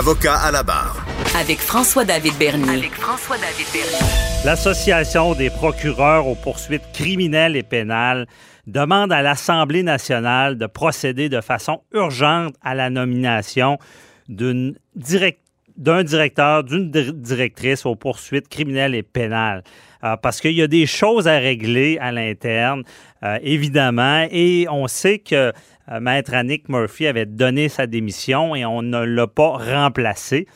Avocat à la barre. Avec François-David Bernier. Avec François-David Bernier. L'Association des procureurs aux poursuites criminelles et pénales demande à l'Assemblée nationale de procéder de façon urgente à la nomination d'un directeur, d'une directrice aux poursuites criminelles et pénales. Euh, parce qu'il y a des choses à régler à l'interne, euh, évidemment, et on sait que euh, Maître Annick Murphy avait donné sa démission et on ne l'a pas remplacé.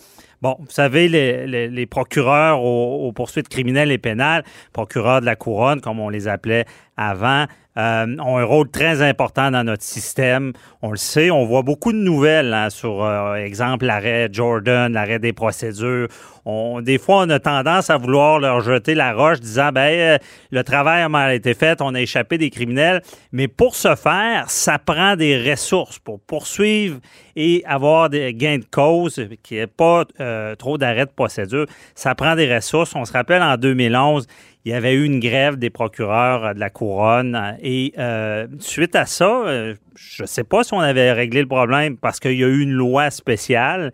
Bon, vous savez, les, procureurs aux, poursuites criminelles et pénales, procureurs de la couronne, comme on les appelait avant, euh, ont un rôle très important dans notre système. On le sait, on voit beaucoup de nouvelles hein, sur, euh, exemple, l'arrêt Jordan, l'arrêt des procédures. Des fois, on a tendance à vouloir leur jeter la roche disant, ben, euh, le travail a mal été fait, on a échappé des criminels. Mais pour ce faire, ça prend des ressources pour poursuivre et avoir des gains de cause, qui n'est pas trop d'arrêt de procédure. Ça prend des ressources. On se rappelle en 2011, il y avait eu une grève des procureurs euh, de la couronne euh, et euh, suite à ça, je ne sais pas si on avait réglé le problème parce qu'il y a eu une loi spéciale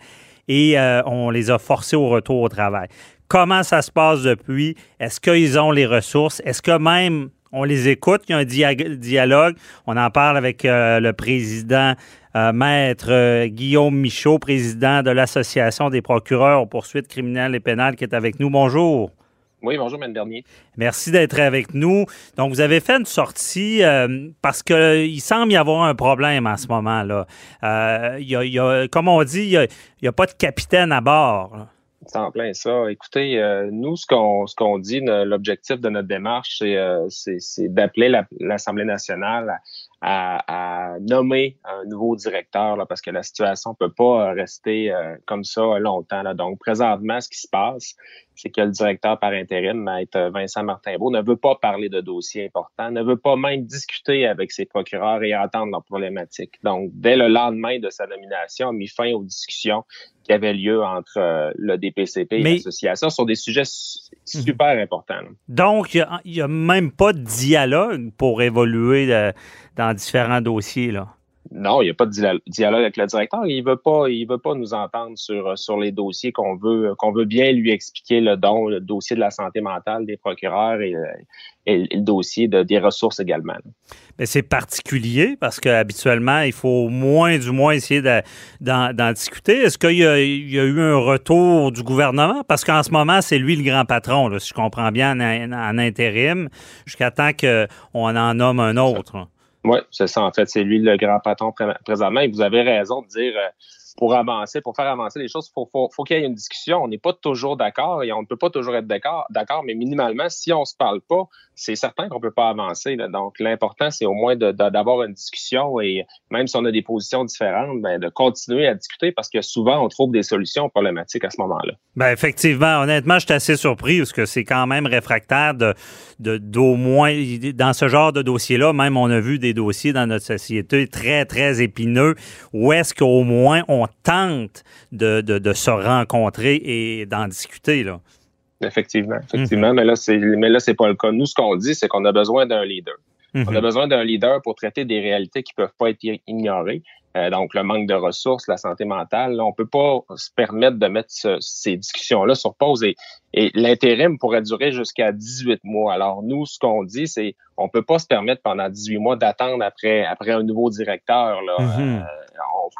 et on les a forcés au retour au travail. Comment ça se passe depuis? Est-ce qu'ils ont les ressources? Est-ce que même on les écoute? Il y a un dialogue. On en parle avec le président, maître Guillaume Michaud, président de l'Association des procureurs aux poursuites criminelles et pénales, qui est avec nous. Bonjour. Oui, bonjour, M. Dernier. Merci d'être avec nous. Donc, vous avez fait une sortie euh, parce qu'il semble y avoir un problème en ce moment-là. Euh, y a, comme on dit, il n'y a, pas de capitaine à bord. C'est en plein ça. Écoutez, euh, nous, ce qu'on ce qu'on dit, l'objectif de notre démarche, c'est euh, d'appeler l'Assemblée nationale à, nommer un nouveau directeur là, parce que la situation peut pas rester comme ça longtemps. Là. Donc, présentement, ce qui se passe, c'est que le directeur par intérim, Maître Vincent Martin-Beau, ne veut pas parler de dossiers importants, ne veut pas même discuter avec ses procureurs et entendre leurs problématiques. Donc, dès le lendemain de sa nomination, a mis fin aux discussions qui avaient lieu entre euh, le DPCP et l'association sur des sujets mhm. super importants. Donc, il n'y a, même pas de dialogue pour évoluer euh, dans différents dossiers, là. Non, il n'y a pas de dialogue avec le directeur. Il veut pas, il veut pas nous entendre sur sur les dossiers qu'on veut qu'on veut bien lui expliquer le don, le dossier de la santé mentale des procureurs et, le dossier de, des ressources également. Mais c'est particulier parce qu'habituellement, il faut au moins du moins essayer d'en discuter. Est-ce qu'il y, a eu un retour du gouvernement? Parce qu'en ce moment, c'est lui le grand patron, si je comprends bien, en, en intérim, jusqu'à temps qu'on en nomme un autre. Oui, c'est ça. En fait, c'est lui le grand patron présentement. Et vous avez raison de dire euh, pour avancer, pour faire avancer les choses, faut, faut, faut qu'il y ait une discussion. On n'est pas toujours d'accord et on ne peut pas toujours être d'accord, mais minimalement, si on se parle pas, c'est certain qu'on peut pas avancer. Donc, l'important, c'est au moins d'avoir une discussion et même si on a des positions différentes, ben, de continuer à discuter parce que souvent, on trouve des solutions problématiques à ce moment-là. Ben, effectivement, honnêtement, je suis assez surpris parce que c'est quand même réfractaire de, d'au moins, dans ce genre de dossier-là, même on a vu des dossiers dans notre société très, très épineux où est-ce qu'au moins on tente de, se rencontrer et d'en discuter. Effectivement, effectivement, mais là, c'est, mais là, c'est pas le cas. Nous, ce qu'on dit, c'est qu'on a besoin d'un leader. On a mhm. besoin d'un leader pour traiter des réalités qui peuvent pas être ignorées. Euh, donc, le manque de ressources, la santé mentale. on peut pas se permettre de mettre ces discussions-là sur pause. Et, et l'intérim pourrait durer jusqu'à 18 mois. Alors, nous, ce qu'on dit, c'est on peut pas se permettre pendant 18 mois d'attendre après, après un nouveau directeur. Là. Mhm. Euh,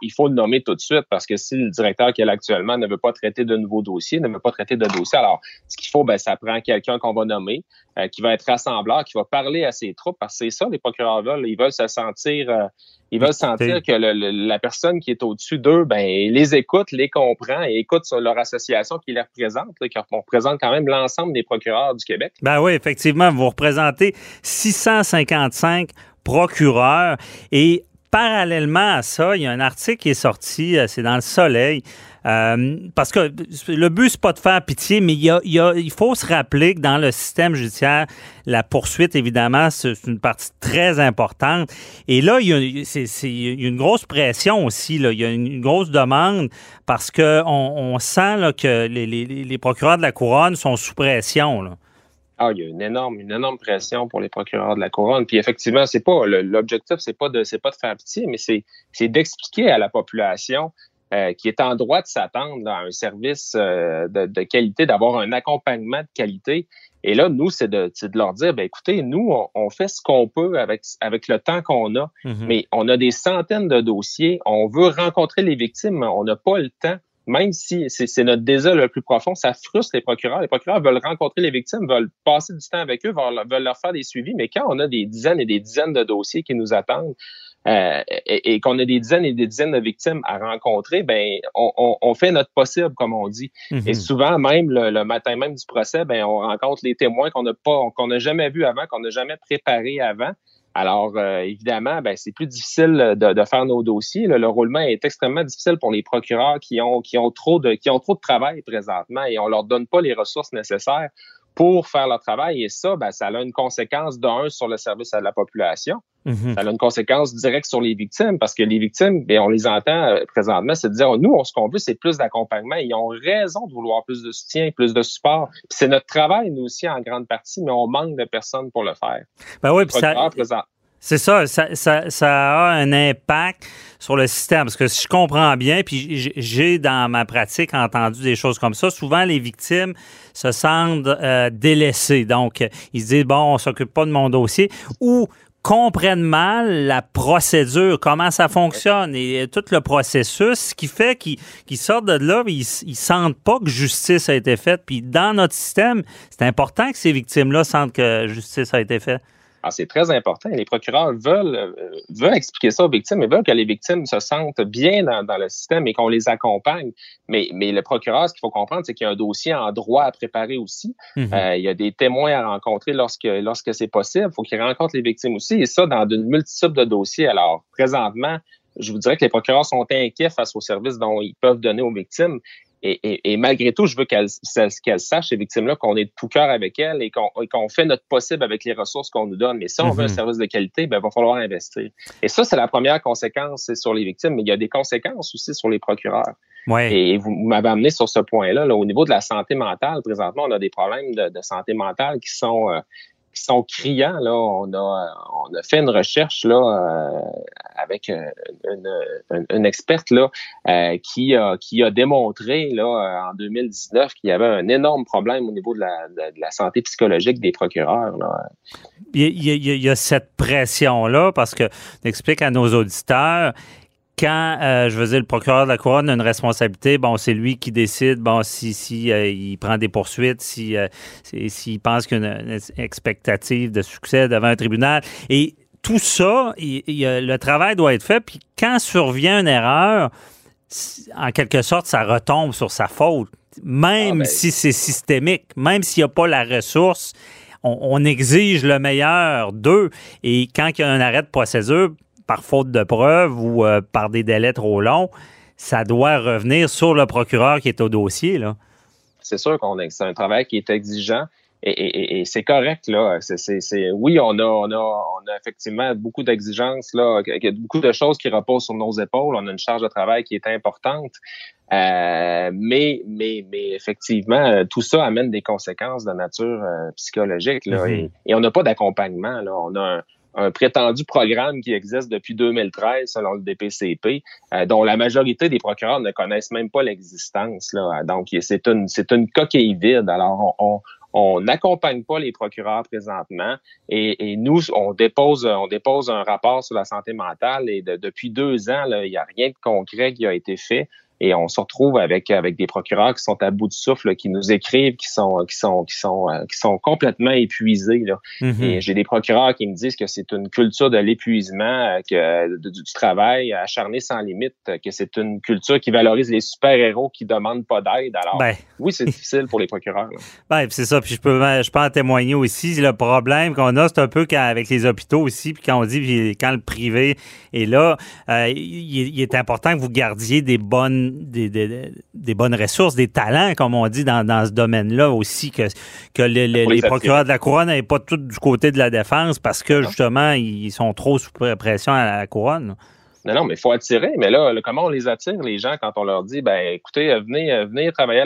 il faut le nommer tout de suite parce que si le directeur qui est là actuellement ne veut pas traiter de nouveaux dossiers, ne veut pas traiter de dossiers, alors ce qu'il faut, ben, ça prend quelqu'un qu'on va nommer, euh, qui va être rassembleur, qui va parler à ses troupes, parce que c'est ça, les procureurs veulent, ils veulent se sentir, euh, ils veulent sentir que la personne qui est au-dessus d'eux, ben, les écoute, les comprend et écoute sur leur association qui les représente, car on représente quand même l'ensemble des procureurs du Québec. Ben oui, effectivement, vous représentez 655 procureurs et parallèlement à ça, il y a un article qui est sorti, euh, c'est dans le Soleil, euh, parce que le but, c'est pas de faire pitié, mais il, y a, il, faut se rappeler que dans le système judiciaire, la poursuite, évidemment, c'est une partie très importante. Et là, il y a, une grosse pression aussi. Il y a une, grosse demande parce qu'on on sent que les, procureurs de la couronne sont sous pression. Ah, il y a une énorme, une énorme pression pour les procureurs de la couronne. Puis effectivement, c'est pas l'objectif, c'est pas de, c'est pas de faire pitié, mais c'est, c'est d'expliquer à la population euh, qui est en droit de s'attendre à un service euh, de, qualité, d'avoir un accompagnement de qualité. Et là, nous, c'est de, de, leur dire, ben écoutez, nous, on, fait ce qu'on peut avec, avec le temps qu'on a, mm-hmm. mais on a des centaines de dossiers, on veut rencontrer les victimes, on n'a pas le temps même si c'est notre désir le plus profond, ça frustre les procureurs. Les procureurs veulent rencontrer les victimes, veulent passer du temps avec eux, veulent, leur faire des suivis, mais quand on a des dizaines et des dizaines de dossiers qui nous attendent, euh, et, qu'on a des dizaines et des dizaines de victimes à rencontrer, ben on, fait notre possible, comme on dit. Mm-hmm. Et souvent, même le, matin même du procès, ben on rencontre les témoins qu'on n'a pas, qu'on n'a jamais vus avant, qu'on n'a jamais préparés avant. Alors, euh, évidemment, ben, c'est plus difficile de, faire nos dossiers. Le, roulement est extrêmement difficile pour les procureurs qui ont, trop de, qui ont trop de travail présentement et on leur donne pas les ressources nécessaires pour faire leur travail. Et ça, ben, ça a une conséquence d'un sur le service à la population. Mm-hmm. Ça a une conséquence directe sur les victimes parce que les victimes, ben, on les entend euh, présentement, c'est de dire, nous, ce qu'on veut, c'est plus d'accompagnement. Ils ont raison de vouloir plus de soutien, plus de support. C'est notre travail, nous aussi, en grande partie, mais on manque de personnes pour le faire. Ben oui, puis ça, c'est ça ça, ça, a un impact sur le système. Parce que si je comprends bien, puis j'ai dans ma pratique entendu des choses comme ça, souvent les victimes se sentent euh, délaissées. Donc, ils se disent, bon, on s'occupe pas de mon dossier. Ou comprennent mal la procédure, comment ça fonctionne et tout le processus, ce qui fait qu'ils sortent de là, ils, ils sentent pas que justice a été faite. Puis dans notre système, c'est important que ces victimes-là sentent que justice a été faite. Ah, c'est très important. Les procureurs veulent, euh, veulent expliquer ça aux victimes, ils veulent que les victimes se sentent bien dans, le système et qu'on les accompagne. Mais, mais le procureur, ce qu'il faut comprendre, c'est qu'il y a un dossier en droit à préparer aussi. Mhm. Euh, il y a des témoins à rencontrer lorsque, lorsque c'est possible. Il faut qu'ils rencontrent les victimes aussi. Et ça, dans une multitude de dossiers. Alors, présentement, je vous dirais que les procureurs sont inquiets face aux services dont ils peuvent donner aux victimes. Et, malgré tout, je veux qu'elles qu'elle sachent, ces victimes-là, qu'on est de tout cœur avec elles et qu'on fait notre possible avec les ressources qu'on nous donne. Mais si on veut un mm-hmm. service de qualité, ben, il va falloir investir. Et ça, c'est la première conséquence sur les victimes, mais il y a des conséquences aussi sur les procureurs. Ouais. Et vous m'avez amené sur ce point-là. Là, au niveau de la santé mentale, présentement, on a des problèmes de, santé mentale qui sont euh, qui sont criants. Là, on a, on a fait une recherche là euh, avec une, une, experte là euh, qui a qui a démontré là en 2019 qu'il y avait un énorme problème au niveau de la, de, la santé psychologique des procureurs. Il, y a, il y a cette pression là parce que explique à nos auditeurs quand, euh, je veux dire, le procureur de la couronne a une responsabilité, bon, c'est lui qui décide, bon, si, si euh, il prend des poursuites, si euh, s'il pense qu'il y a une, expectative de succès devant un tribunal. Et tout ça, le travail doit être fait. Puis quand survient une erreur, en quelque sorte, ça retombe sur sa faute. Même ah, ben si c'est systémique, même s'il n'y a pas la ressource, on, on exige le meilleur d'eux. Et quand il y a un arrêt de procédure, par faute de preuve ou euh, par des délais trop longs, ça doit revenir sur le procureur qui est au dossier. Là. C'est sûr qu'on c'est un travail qui est exigeant. Et, c'est correct là. C'est, oui, on a, on a, on a effectivement beaucoup d'exigences là, beaucoup de choses qui reposent sur nos épaules. On a une charge de travail qui est importante, euh, mais, mais, mais effectivement, tout ça amène des conséquences de nature euh, psychologique là, mm-hmm. et, et, on n'a pas d'accompagnement là. On a un, un prétendu programme qui existe depuis 2013 selon le DPCP, euh, dont la majorité des procureurs ne connaissent même pas l'existence. Donc, c'est une, coquille vide. Alors, on, n'accompagne pas les procureurs présentement et, nous, on dépose, on dépose un rapport sur la santé mentale et depuis deux ans, il n'y a rien de concret qui a été fait. Et on se retrouve avec avec des procureurs qui sont à bout de souffle, qui nous écrivent, qui sont qui sont qui sont euh, qui sont complètement épuisés. Là. Mm-hmm. Et j'ai des procureurs qui me disent que c'est une culture de l'épuisement, euh, que du, travail acharné sans limite, que c'est une culture qui valorise les super héros qui demandent pas d'aide. Alors ben. oui, c'est difficile pour les procureurs. Ben, c'est ça. Puis je peux je peux en témoigner aussi. Le problème qu'on a, c'est un peu avec les hôpitaux aussi. Puis quand on dit quand le privé est là, euh, il, est important que vous gardiez des bonnes des, bonnes ressources, des talents, comme on dit dans, ce domaine-là aussi, que, que les, procureurs de la couronne n'aient pas tout du côté de la défense parce que justement, ils sont trop sous pression à la couronne. Non, non, mais il faut attirer. Mais là, comment on les attire, les gens, quand on leur dit, ben, écoutez, euh, venez, euh, venez travailler à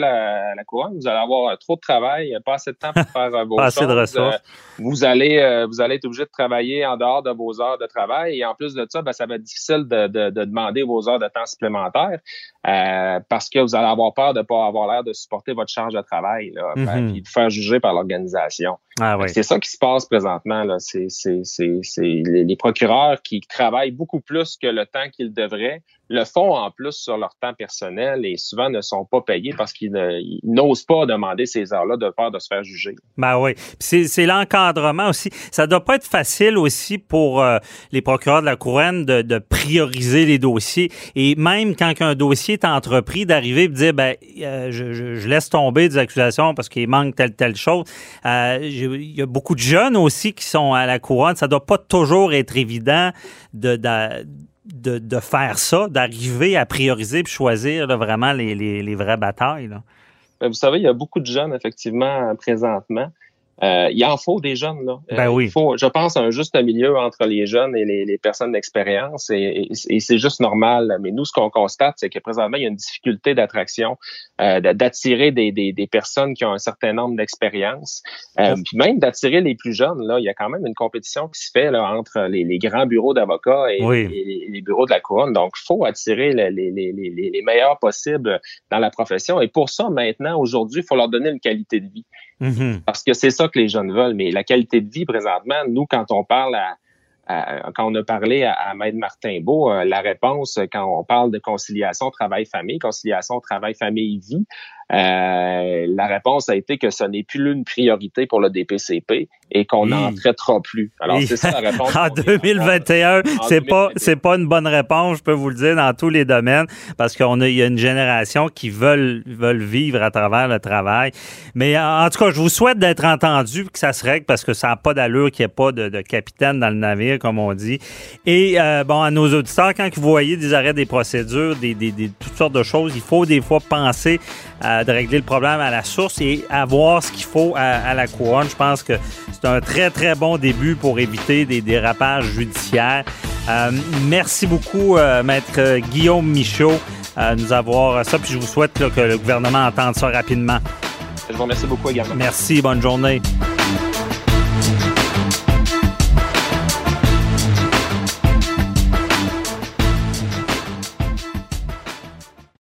la, couronne, vous allez avoir euh, trop de travail, pas assez de temps pour faire vos pas Assez de ressources. vous allez, vous allez être obligé de travailler en dehors de vos heures de travail. Et en plus de ça, ben, ça va être difficile de, de, de demander vos heures de temps supplémentaires parce que vous allez avoir peur de ne pas avoir l'air de supporter votre charge de travail, là, mm de faire juger par l'organisation. Ah, oui. C'est ça qui se passe présentement. Là. C'est, c'est, c'est, c'est les procureurs qui travaillent beaucoup plus que le temps qu'ils devraient, le font en plus sur leur temps personnel et souvent ne sont pas payés parce qu'ils n'osent pas demander ces heures-là de peur de se faire juger. Ben oui. C'est l'encadrement aussi. Ça doit pas être facile aussi pour euh, les procureurs de la couronne de, de, prioriser les dossiers. Et même quand un dossier est entrepris, d'arriver et de dire, ben, euh, je, je, laisse tomber des accusations parce qu'il manque telle, telle chose. Euh, il y a beaucoup de jeunes aussi qui sont à la couronne. Ça doit pas toujours être évident de, de de, faire ça, d'arriver à prioriser et choisir vraiment les, les, vraies batailles? Ben, vous savez, il y a beaucoup de jeunes, effectivement, présentement. Euh, il en faut des jeunes là. Ben euh, oui. Il faut, je pense, un juste milieu entre les jeunes et les, personnes d'expérience et, c'est juste normal. Mais nous, ce qu'on constate, c'est que présentement, il y a une difficulté d'attraction, euh, d'attirer des, des, personnes qui ont un certain nombre d'expériences, puis même d'attirer les plus jeunes. Là, il y a quand même une compétition qui se fait là, entre les, grands bureaux d'avocats et, les, bureaux de la couronne. Donc, il faut attirer les, les meilleurs possibles dans la profession. Et pour ça, maintenant, aujourd'hui, il faut leur donner une qualité de vie. Mm-hmm. Parce que c'est ça que les jeunes veulent. Mais la qualité de vie, présentement, nous, quand on parle à, quand on a parlé à, à Maître Martin Beau, euh, la réponse, quand on parle de conciliation travail-famille, conciliation travail-famille-vie, euh, la réponse a été que ce n'est plus une priorité pour le DPCP et qu'on n'en traitera plus. Alors, c'est ça la réponse. en 2021, c'est pas, c'est pas une bonne réponse, je peux vous le dire, dans tous les domaines, parce qu'on a, il y a une génération qui veulent, veulent vivre à travers le travail. Mais en tout cas, je vous souhaite d'être entendu, que ça se règle, parce que ça n'a pas d'allure qu'il n'y ait pas de, capitaine dans le navire, comme on dit. Et, euh, bon, à nos auditeurs, quand vous voyez des arrêts des procédures, des, des, des, toutes sortes de choses, il faut des fois penser à de régler le problème à la source et avoir ce qu'il faut à, la couronne. Je pense que c'est un très, très bon début pour éviter des dérapages judiciaires. Euh, merci beaucoup, euh, Maître Guillaume Michaud, euh, nous avoir ça. Puis je vous souhaite que le gouvernement entende ça rapidement. Je vous remercie beaucoup également. Merci, bonne journée.